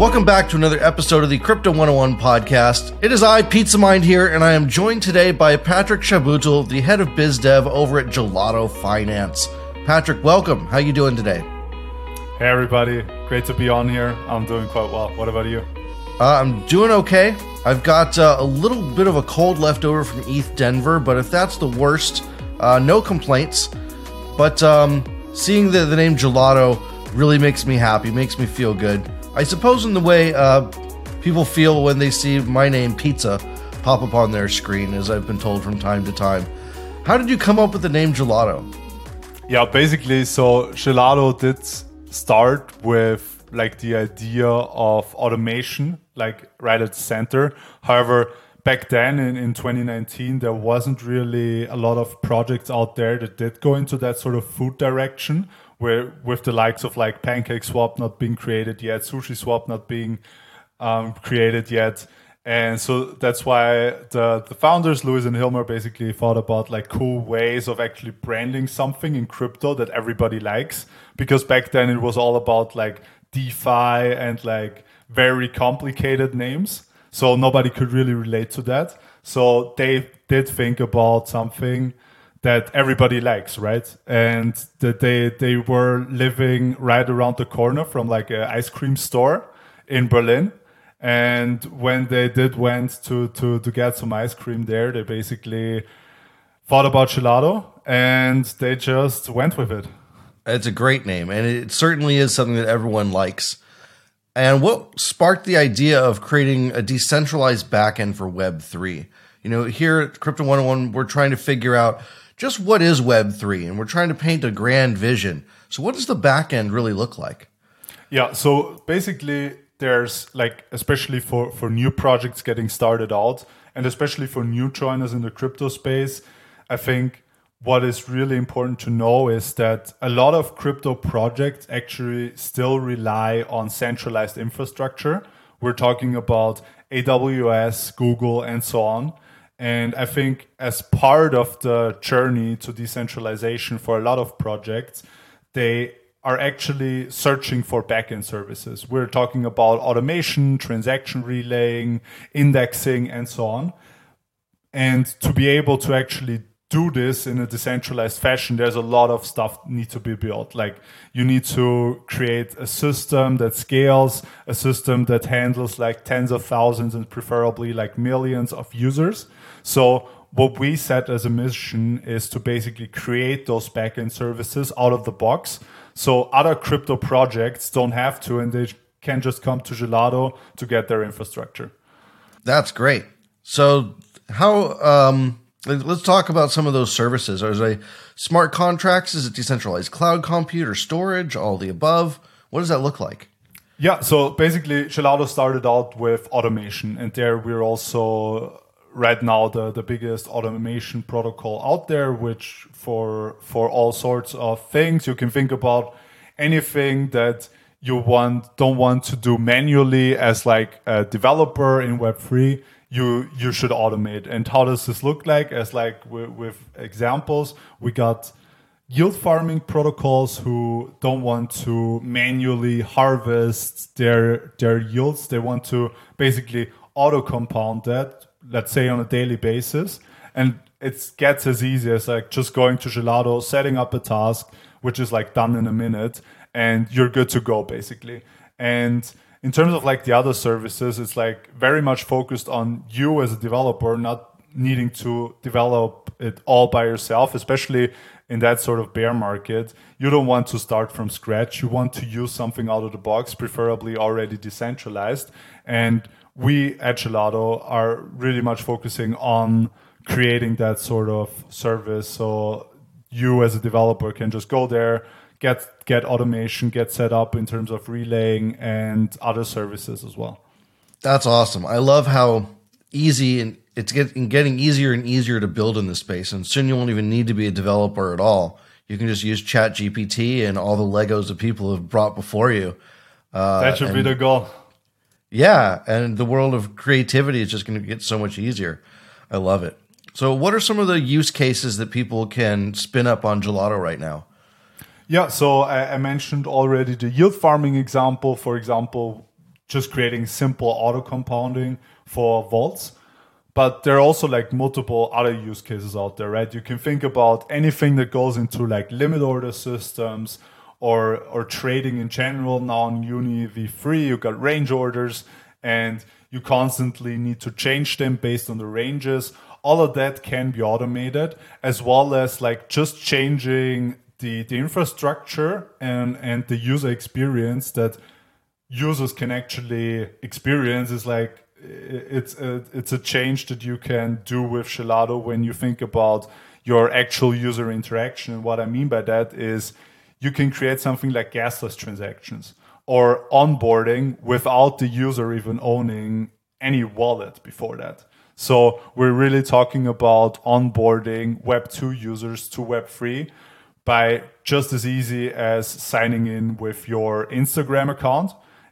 Welcome back to another episode of the Crypto 101 podcast. It is I, Pizza Mind here, and I am joined today by Patrick Schabhüttl, the head of biz dev over at Gelato Finance. Patrick, welcome. How you doing today? Hey everybody, great to be on here. I'm doing quite well. What about you? Uh, I'm doing okay. I've got uh, a little bit of a cold left over from ETH Denver, but if that's the worst, uh, no complaints. But um, seeing the, the name Gelato really makes me happy, makes me feel good. I suppose in the way uh, people feel when they see my name, Pizza, pop up on their screen, as I've been told from time to time. How did you come up with the name Gelato? Yeah, basically, so Gelato did start with like the idea of automation, like right at the center. However, back then in, in 2019, there wasn't really a lot of projects out there that did go into that sort of food direction where with the likes of like Pancake Swap not being created yet, Sushi Swap not being um, created yet. And so that's why the, the founders, Louis and Hilmar, basically thought about like cool ways of actually branding something in crypto that everybody likes. Because back then it was all about like DeFi and like very complicated names. So nobody could really relate to that. So they did think about something that everybody likes, right? And that they they were living right around the corner from like an ice cream store in Berlin. And when they did went to to to get some ice cream there, they basically thought about gelato and they just went with it. It's a great name, and it certainly is something that everyone likes. And what sparked the idea of creating a decentralized backend for Web3? You know, here at Crypto 101, we're trying to figure out just what is Web3, and we're trying to paint a grand vision. So, what does the back end really look like? Yeah, so basically, there's like, especially for, for new projects getting started out, and especially for new joiners in the crypto space, I think what is really important to know is that a lot of crypto projects actually still rely on centralized infrastructure. We're talking about AWS, Google, and so on. And I think as part of the journey to decentralization for a lot of projects, they are actually searching for backend services. We're talking about automation, transaction relaying, indexing, and so on. And to be able to actually do this in a decentralized fashion, there's a lot of stuff need to be built. Like you need to create a system that scales, a system that handles like tens of thousands and preferably like millions of users so what we set as a mission is to basically create those backend services out of the box. So other crypto projects don't have to, and they can just come to Gelato to get their infrastructure. That's great. So how? Um, let's talk about some of those services. Are they smart contracts? Is it decentralized cloud compute or storage? All the above. What does that look like? Yeah. So basically, Gelato started out with automation, and there we're also right now the, the biggest automation protocol out there, which for for all sorts of things you can think about anything that you want don't want to do manually as like a developer in Web3, you you should automate. And how does this look like? As like with, examples, we got yield farming protocols who don't want to manually harvest their their yields. They want to basically auto compound that let's say on a daily basis and it gets as easy as like just going to gelato setting up a task which is like done in a minute and you're good to go basically and in terms of like the other services it's like very much focused on you as a developer not needing to develop it all by yourself especially in that sort of bear market you don't want to start from scratch you want to use something out of the box preferably already decentralized and we at Gelato are really much focusing on creating that sort of service. So you as a developer can just go there, get get automation, get set up in terms of relaying and other services as well. That's awesome. I love how easy and it's getting getting easier and easier to build in this space. And soon you won't even need to be a developer at all. You can just use Chat GPT and all the Legos that people have brought before you. Uh, that should be the goal. Yeah, and the world of creativity is just going to get so much easier. I love it. So, what are some of the use cases that people can spin up on Gelato right now? Yeah, so I, I mentioned already the yield farming example. For example, just creating simple auto compounding for vaults. But there are also like multiple other use cases out there, right? You can think about anything that goes into like limit order systems or or trading in general. Now on Uni V3, you got range orders and you constantly need to change them based on the ranges. All of that can be automated, as well as like just changing the, the infrastructure and, and the user experience that users can actually experience is like it's a, it's a change that you can do with Gelato when you think about your actual user interaction. And what I mean by that is you can create something like gasless transactions or onboarding without the user even owning any wallet before that. So we're really talking about onboarding Web2 users to Web3 by just as easy as signing in with your Instagram account.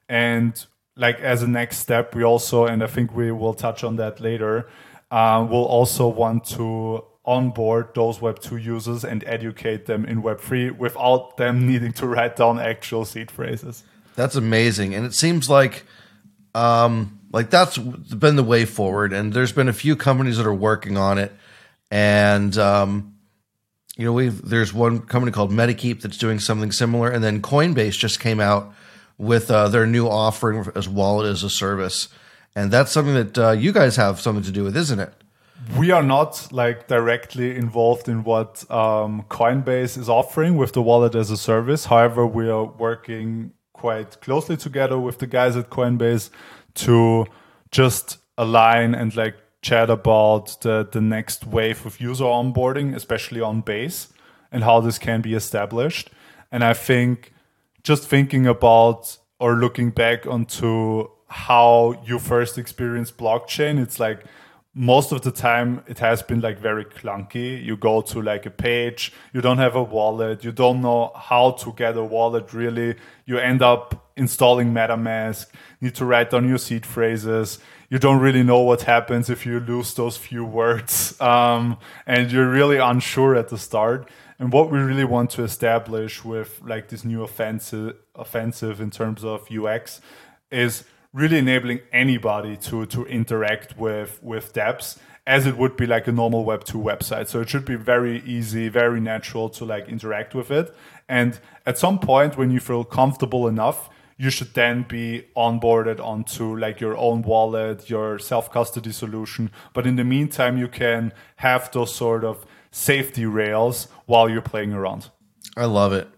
And like as a next step, we also, and I think we will touch on that later, uh, we'll also want to onboard those Web2 users and educate them in Web3 without them needing to write down actual seed phrases. That's amazing. And it seems like um, like that's been the way forward. And there's been a few companies that are working on it. And um, you know, we've there's one company called Metakeep that's doing something similar, and then Coinbase just came out with uh, their new offering as wallet as a service, and that's something that uh, you guys have something to do with, isn't it? We are not like directly involved in what um, Coinbase is offering with the wallet as a service. However, we are working quite closely together with the guys at Coinbase to just align and like chat about the, the next wave of user onboarding, especially on base, and how this can be established. And I think just thinking about or looking back onto how you first experienced blockchain, it's like most of the time it has been like very clunky. You go to like a page, you don't have a wallet, you don't know how to get a wallet really. You end up installing MetaMask, need to write down your seed phrases. You don't really know what happens if you lose those few words. Um, and you're really unsure at the start. And what we really want to establish with like this new offensive offensive in terms of UX is really enabling anybody to to interact with with dApps as it would be like a normal web 2 website so it should be very easy very natural to like interact with it and at some point when you feel comfortable enough you should then be onboarded onto like your own wallet your self custody solution but in the meantime you can have those sort of safety rails while you're playing around i love it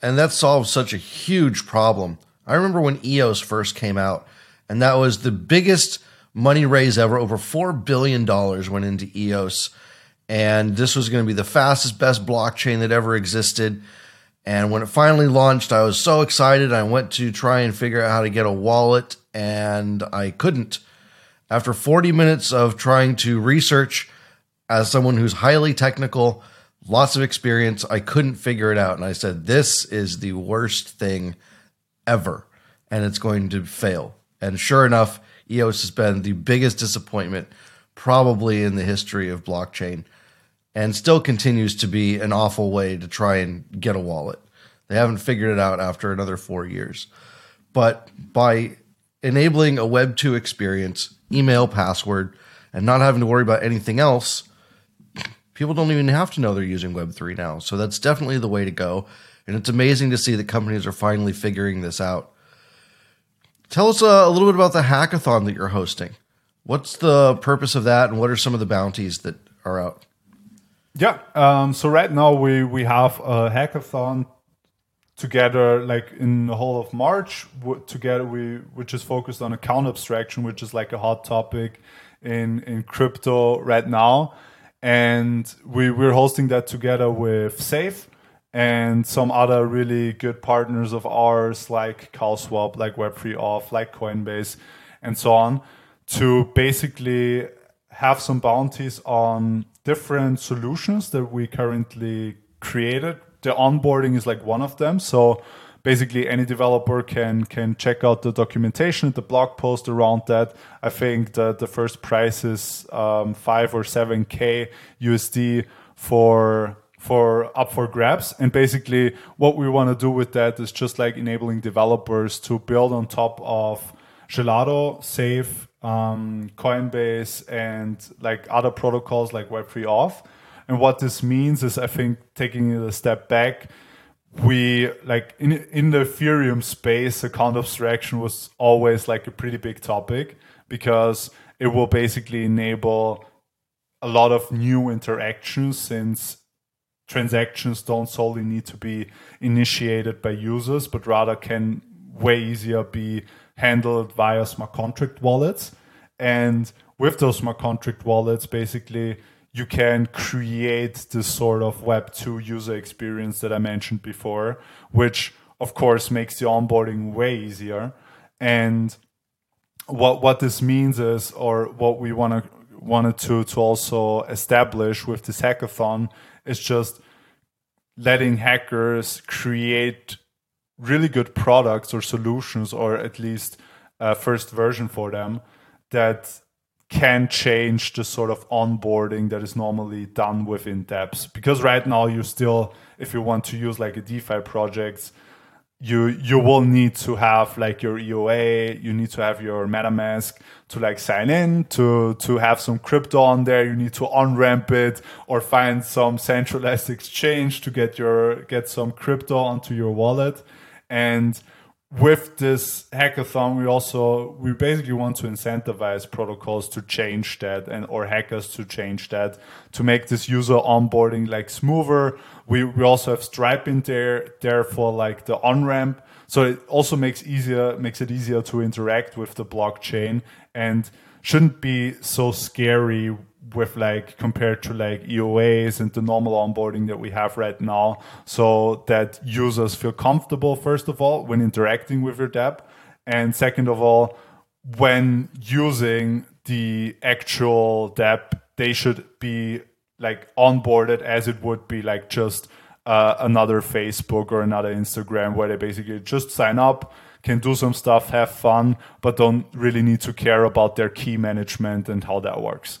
and that solves such a huge problem I remember when EOS first came out, and that was the biggest money raise ever. Over $4 billion went into EOS. And this was going to be the fastest, best blockchain that ever existed. And when it finally launched, I was so excited. I went to try and figure out how to get a wallet, and I couldn't. After 40 minutes of trying to research as someone who's highly technical, lots of experience, I couldn't figure it out. And I said, This is the worst thing ever, and it's going to fail. And sure enough, EOS has been the biggest disappointment probably in the history of blockchain and still continues to be an awful way to try and get a wallet. They haven't figured it out after another four years. But by enabling a Web 2 experience, email, password, and not having to worry about anything else, people don't even have to know they're using Web 3 now. So that's definitely the way to go. And it's amazing to see that companies are finally figuring this out. Tell us uh, a little bit about the hackathon that you're hosting. What's the purpose of that, and what are some of the bounties that are out? Yeah. Um, so right now we we have a hackathon together, like in the whole of March. together, we which is focused on account abstraction, which is like a hot topic in in crypto right now, and we we're hosting that together with Safe and some other really good partners of ours like CowSwap, like Web3Auth, like Coinbase, and so on, to basically have some bounties on different solutions that we currently created. The onboarding is like one of them. So basically any developer can can check out the documentation, the blog post around that. I think that the first price is um, five or seven K USD for for up for grabs and basically what we want to do with that is just like enabling developers to build on top of Gelato, Safe, um, Coinbase, and like other protocols like Web3Auth. And what this means is, I think, taking it a step back, we like in in the Ethereum space, account abstraction was always like a pretty big topic because it will basically enable a lot of new interactions since transactions don't solely need to be initiated by users, but rather can way easier be handled via smart contract wallets. And with those smart contract wallets, basically, you can create this sort of Web2 user experience that I mentioned before, which of course makes the onboarding way easier. And what what this means is, or what we want to wanted to to also establish with this hackathon is just letting hackers create really good products or solutions, or at least a first version for them that can change the sort of onboarding that is normally done within dApps. Because right now, you still, if you want to use like a DeFi project, you you will need to have like your EOA, you need to have your MetaMask to like sign in, to to have some crypto on there. You need to on ramp it or find some centralized exchange to get your get some crypto onto your wallet. And with this hackathon, we also we basically want to incentivize protocols to change that and or hackers to change that to make this user onboarding like smoother. We we also have Stripe in there there for like the on ramp, so it also makes easier makes it easier to interact with the blockchain and shouldn't be so scary with like compared to like EOAs and the normal onboarding that we have right now, so that users feel comfortable first of all when interacting with your dApp, and second of all when using the actual dApp, they should be like onboarded as it would be like just uh, another Facebook or another Instagram where they basically just sign up, can do some stuff, have fun, but don't really need to care about their key management and how that works.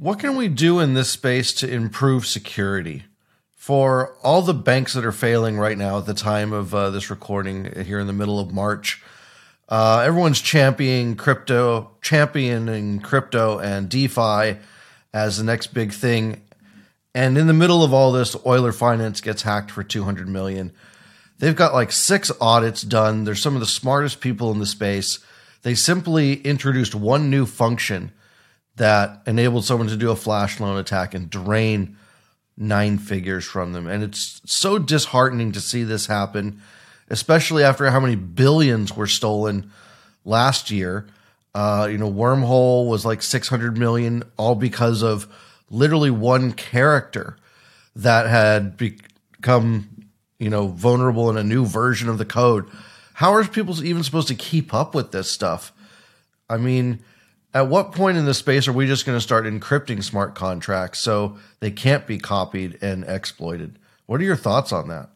What can we do in this space to improve security? For all the banks that are failing right now at the time of uh, this recording here in the middle of March, uh, everyone's championing crypto, championing crypto and DeFi as the next big thing. And in the middle of all this, Euler Finance gets hacked for 200 million. They've got like six audits done. They're some of the smartest people in the space. They simply introduced one new function that enabled someone to do a flash loan attack and drain nine figures from them. And it's so disheartening to see this happen, especially after how many billions were stolen last year. Uh, you know, Wormhole was like 600 million, all because of literally one character that had become, you know, vulnerable in a new version of the code. How are people even supposed to keep up with this stuff? I mean, at what point in the space are we just going to start encrypting smart contracts so they can't be copied and exploited? What are your thoughts on that?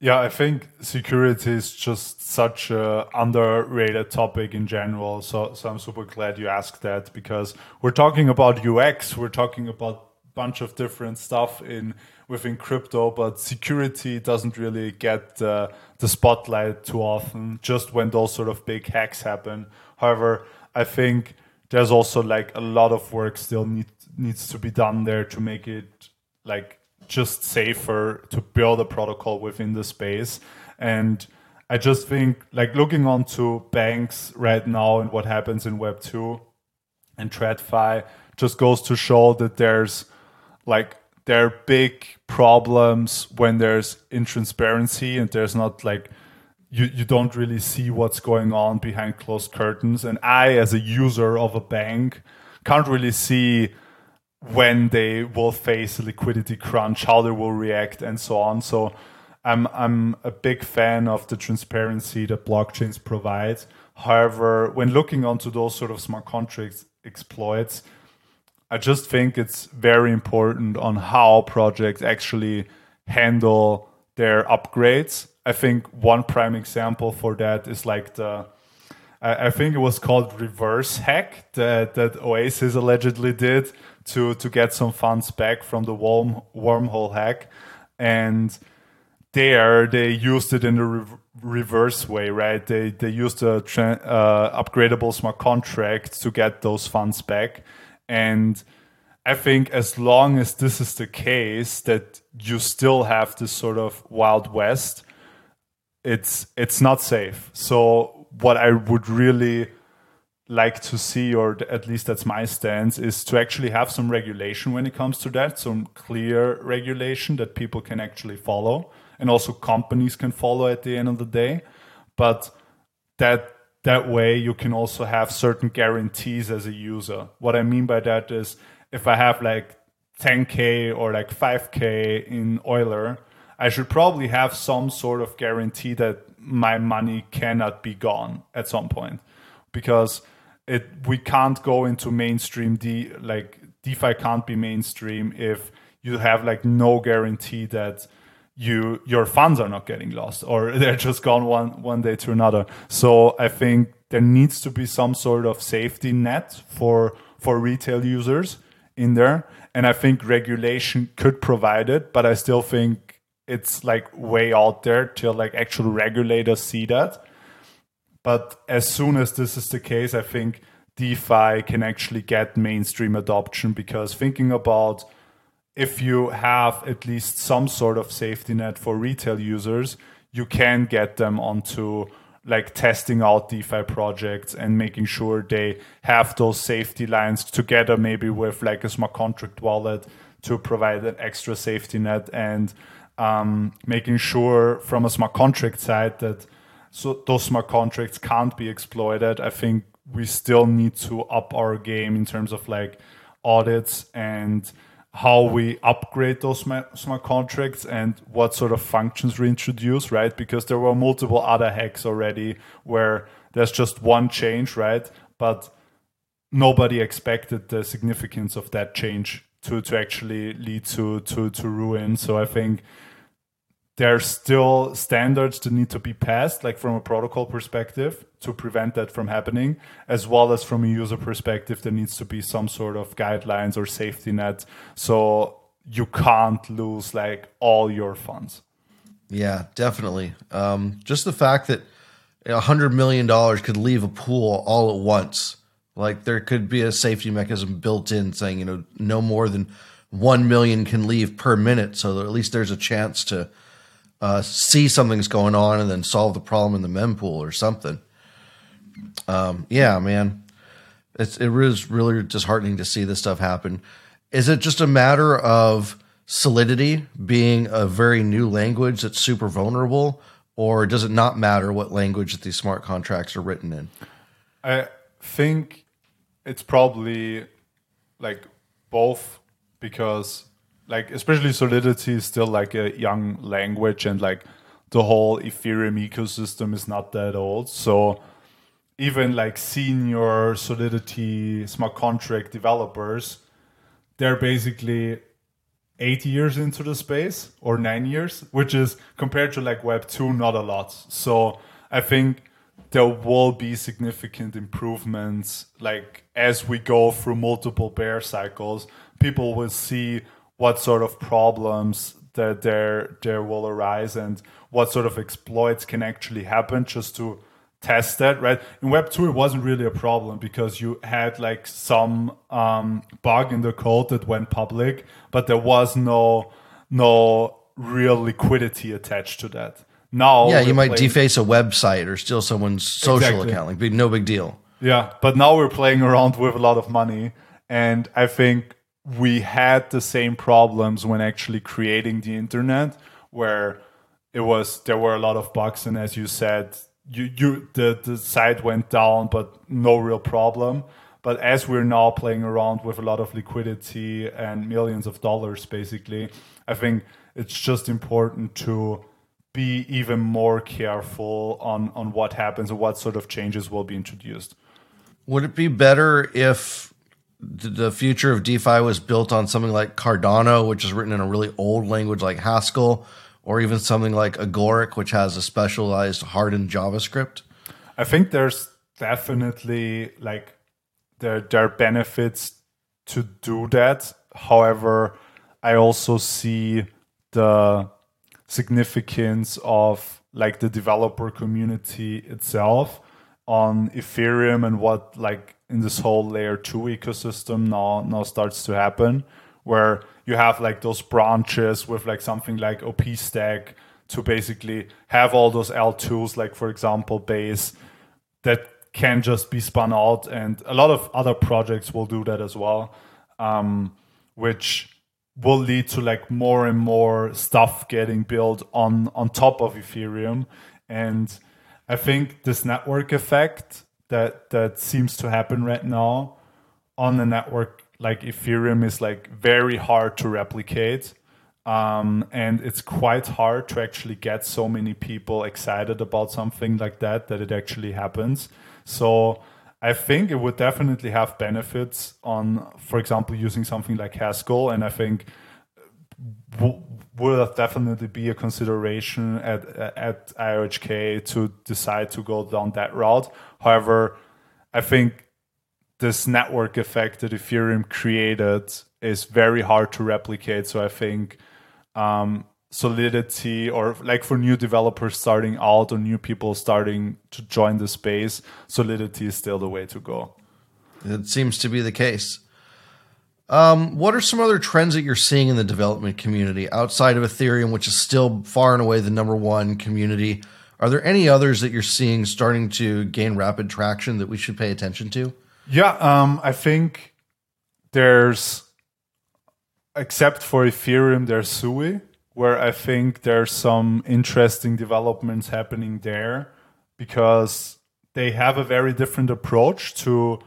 Yeah, I think security is just such a underrated topic in general. So, so I'm super glad you asked that because we're talking about UX, we're talking about a bunch of different stuff in within crypto, but security doesn't really get uh, the spotlight too often. Just when those sort of big hacks happen. However, I think there's also like a lot of work still need, needs to be done there to make it like just safer to build a protocol within the space. And I just think like looking onto banks right now and what happens in Web two and TradFi just goes to show that there's like there are big problems when there's intransparency and there's not like you, you don't really see what's going on behind closed curtains. And I, as a user of a bank, can't really see when they will face a liquidity crunch, how they will react, and so on. So I'm I'm a big fan of the transparency that blockchains provide. However, when looking onto those sort of smart contracts exploits, I just think it's very important on how projects actually handle their upgrades I think one prime example for that is like the I, think it was called reverse hack that, that Oasis allegedly did to to get some funds back from the worm, wormhole hack, and there they used it in a re- reverse way, right? They they used a uh, upgradable smart contract to get those funds back, and I think as long as this is the case, that you still have this sort of wild west it's it's not safe. So what I would really like to see, or at least that's my stance, is to actually have some regulation when it comes to that, some clear regulation that people can actually follow, and also companies can follow at the end of the day. But that that way you can also have certain guarantees as a user. What I mean by that is if I have like 10k or like 5k in Euler I should probably have some sort of guarantee that my money cannot be gone at some point because it we can't go into mainstream de like DeFi can't be mainstream if you have like no guarantee that you your funds are not getting lost or they're just gone one one day to another. So I think there needs to be some sort of safety net for for retail users in there. And I think regulation could provide it, but I still think it's like way out there till like actual regulators see that. But as soon as this is the case, I think DeFi can actually get mainstream adoption because thinking about if you have at least some sort of safety net for retail users, you can get them onto like testing out DeFi projects and making sure they have those safety lines together, maybe with like a smart contract wallet to provide an extra safety net and um, making sure from a smart contract side that so those smart contracts can't be exploited. I think we still need to up our game in terms of like audits and how we upgrade those smart contracts and what sort of functions we introduce, right? Because there were multiple other hacks already where there's just one change, right? But nobody expected the significance of that change to, to actually lead to, to, to ruin. So I think there's still standards that need to be passed, like from a protocol perspective, to prevent that from happening, as well as from a user perspective, there needs to be some sort of guidelines or safety net so you can't lose like all your funds. Yeah, definitely. Um, just the fact that a hundred million dollars could leave a pool all at once. Like there could be a safety mechanism built in saying, you know, no more than one million can leave per minute, so at least there's a chance to uh, see something's going on and then solve the problem in the mempool or something. Um, yeah, man, it's it is really disheartening to see this stuff happen. Is it just a matter of Solidity being a very new language that's super vulnerable, or does it not matter what language that these smart contracts are written in? I think it's probably like both because like especially solidity is still like a young language and like the whole ethereum ecosystem is not that old. So even like senior solidity smart contract developers they're basically eight years into the space or nine years which is compared to like web 2 not a lot. So i think there will be significant improvements like as we go through multiple bear cycles people will see what sort of problems that there there will arise and what sort of exploits can actually happen just to test that right in web 2 it wasn't really a problem because you had like some um, bug in the code that went public but there was no no real liquidity attached to that now Yeah, you might playing- deface a website or steal someone's social Exactly. account. Like, no big deal. Yeah, but now we're playing around with a lot of money, and I think we had the same problems when actually creating the internet, where it was there were a lot of bugs, and as you said, you you the the site went down, but no real problem. But as we're now playing around with a lot of liquidity and millions of dollars, basically, I think it's just important to be even more careful on on what happens and what sort of changes will be introduced. Would it be better if the future of DeFi was built on something like Cardano, which is written in a really old language like Haskell, or even something like Agoric, which has a specialized hardened JavaScript? I think there's definitely like there there are benefits to do that. However, I also see the significance of like the developer community itself on Ethereum and what like in this whole layer 2 ecosystem now now starts to happen where you have like those branches with like something like OP stack to basically have all those L2s like for example base that can just be spun out and a lot of other projects will do that as well um, which will lead to like more and more stuff getting built on on top of ethereum. And i think this network effect that that seems to happen right now on the network like ethereum is like very hard to replicate um, and it's quite hard to actually get so many people excited about something like that that it actually happens. So i think it would definitely have benefits on for example using something like haskell and i think w- will definitely be a consideration at at IOHK to decide to go down that route. However, I think this network effect that Ethereum created is very hard to replicate. So I think um, Solidity or like for new developers starting out or new people starting to join the space, Solidity is still the way to go. It seems to be the case. Um, what are some other trends that you're seeing in the development community outside of Ethereum, which is still far and away the number one community? Are there any others that you're seeing starting to gain rapid traction that we should pay attention to? Yeah, um, I think there's, except for Ethereum, there's Sui, where I think there's some interesting developments happening there because they have a very different approach to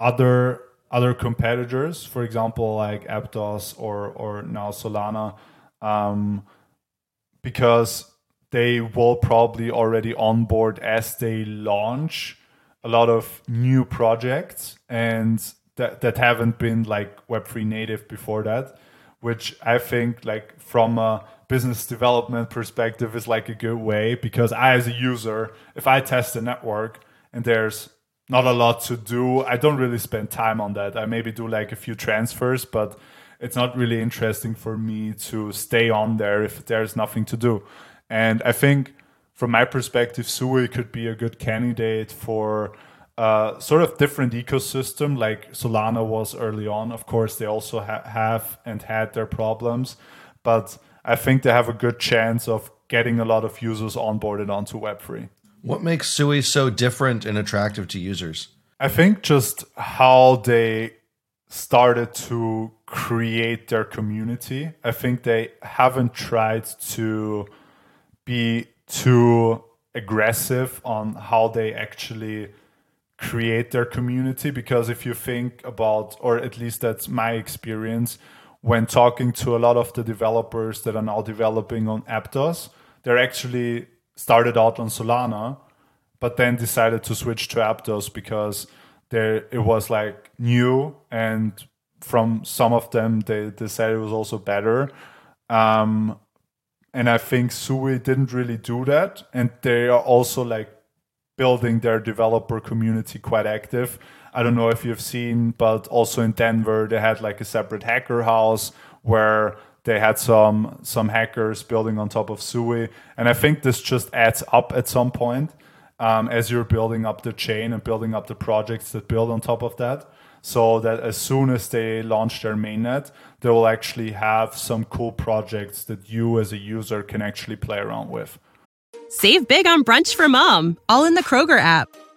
other other competitors, for example, like Aptos or or now Solana, um, because they will probably already onboard as they launch a lot of new projects and that that haven't been like web3 native before that which i think like from a business development perspective is like a good way because i as a user if i test a network and there's not a lot to do i don't really spend time on that i maybe do like a few transfers but it's not really interesting for me to stay on there if there's nothing to do and i think from my perspective, Sui could be a good candidate for uh, sort of different ecosystem like Solana was early on. Of course, they also ha- have and had their problems, but I think they have a good chance of getting a lot of users onboarded onto Web3. What makes Sui so different and attractive to users? I think just how they started to create their community. I think they haven't tried to be too aggressive on how they actually create their community because if you think about or at least that's my experience when talking to a lot of the developers that are now developing on Aptos, they're actually started out on Solana, but then decided to switch to Aptos because there it was like new and from some of them they decided it was also better. Um, and I think Sui didn't really do that, and they are also like building their developer community quite active. I don't know if you've seen, but also in Denver they had like a separate hacker house where they had some some hackers building on top of Sui, and I think this just adds up at some point um, as you're building up the chain and building up the projects that build on top of that. So that as soon as they launch their mainnet, they will actually have some cool projects that you as a user can actually play around with. Save big on brunch for mom, all in the Kroger app.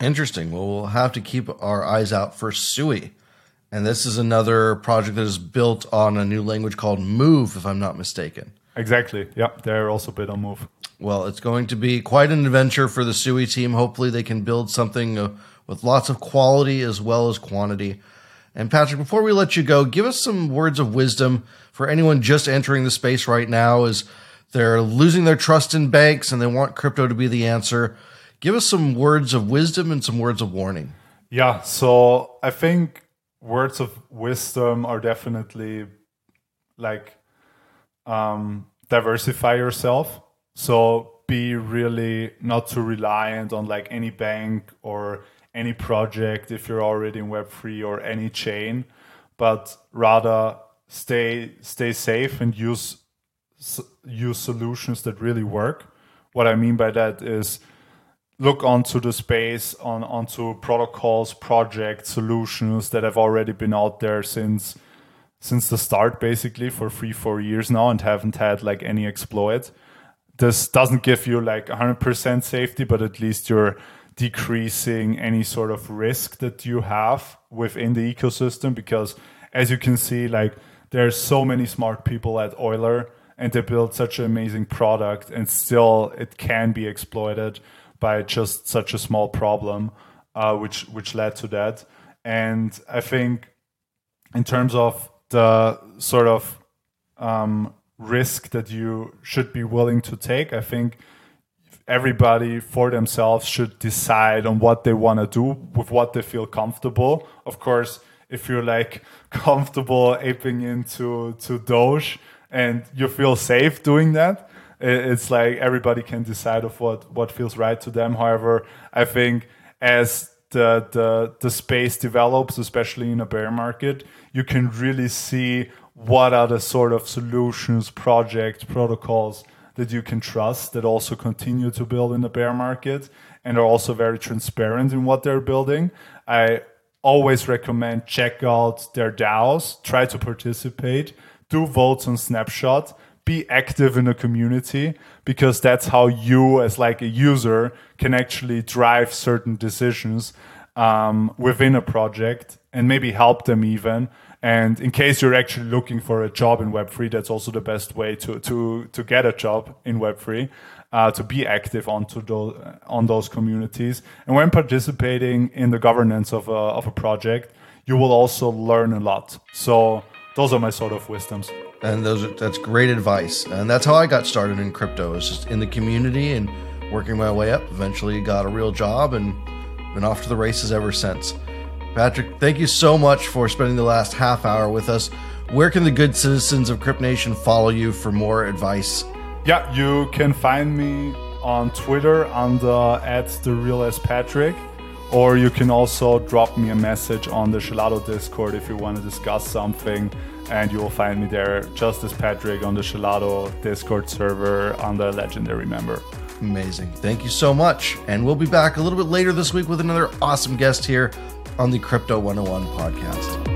Interesting. Well, we'll have to keep our eyes out for Sui. And this is another project that is built on a new language called Move, if I'm not mistaken. Exactly. Yeah, they're also built on Move. Well, it's going to be quite an adventure for the Sui team. Hopefully, they can build something uh, with lots of quality as well as quantity. And Patrick, before we let you go, give us some words of wisdom for anyone just entering the space right now as they're losing their trust in banks and they want crypto to be the answer. Give us some words of wisdom and some words of warning. Yeah, so I think words of wisdom are definitely like um, diversify yourself. So be really not too reliant on like any bank or any project if you're already in Web3 or any chain, but rather stay stay safe and use use solutions that really work. What I mean by that is look onto the space on onto protocols projects solutions that have already been out there since since the start basically for three four years now and haven't had like any exploit. This doesn't give you like 100% safety but at least you're decreasing any sort of risk that you have within the ecosystem because as you can see like there's so many smart people at euler and they build such an amazing product and still it can be exploited by just such a small problem, uh, which which led to that. And I think in terms of the sort of um, risk that you should be willing to take, I think everybody for themselves should decide on what they want to do with what they feel comfortable. Of course, if you're like comfortable aping into to Doge and you feel safe doing that, it's like everybody can decide of what what feels right to them. However, I think as the the the space develops, especially in a bear market, you can really see what are the sort of solutions, projects, protocols that you can trust that also continue to build in the bear market and are also very transparent in what they're building. I always recommend check out their DAOs, try to participate, do votes on Snapshot be active in a community because that's how you as like a user can actually drive certain decisions um, within a project and maybe help them even. And in case you're actually looking for a job in web3 that's also the best way to to to get a job in web3 uh, to be active onto those on those communities. And when participating in the governance of a, of a project you will also learn a lot. So those are my sort of wisdoms and those are, that's great advice. And that's how i got started in crypto is just in the community and working my way up. Eventually got a real job and been off to the races ever since. Patrick thank you so much for spending the last half hour with us. Where can the good citizens of crypt nation follow you for more advice? Yeah you can find me on twitter under at the real as patrick Or you can also drop me a message on the Gelato Discord if you want to discuss something, and you will find me there, just as Patrick on the Gelato Discord server on the Legendary member. Amazing. Thank you so much. And we'll be back a little bit later this week with another awesome guest here on the Crypto 101 podcast.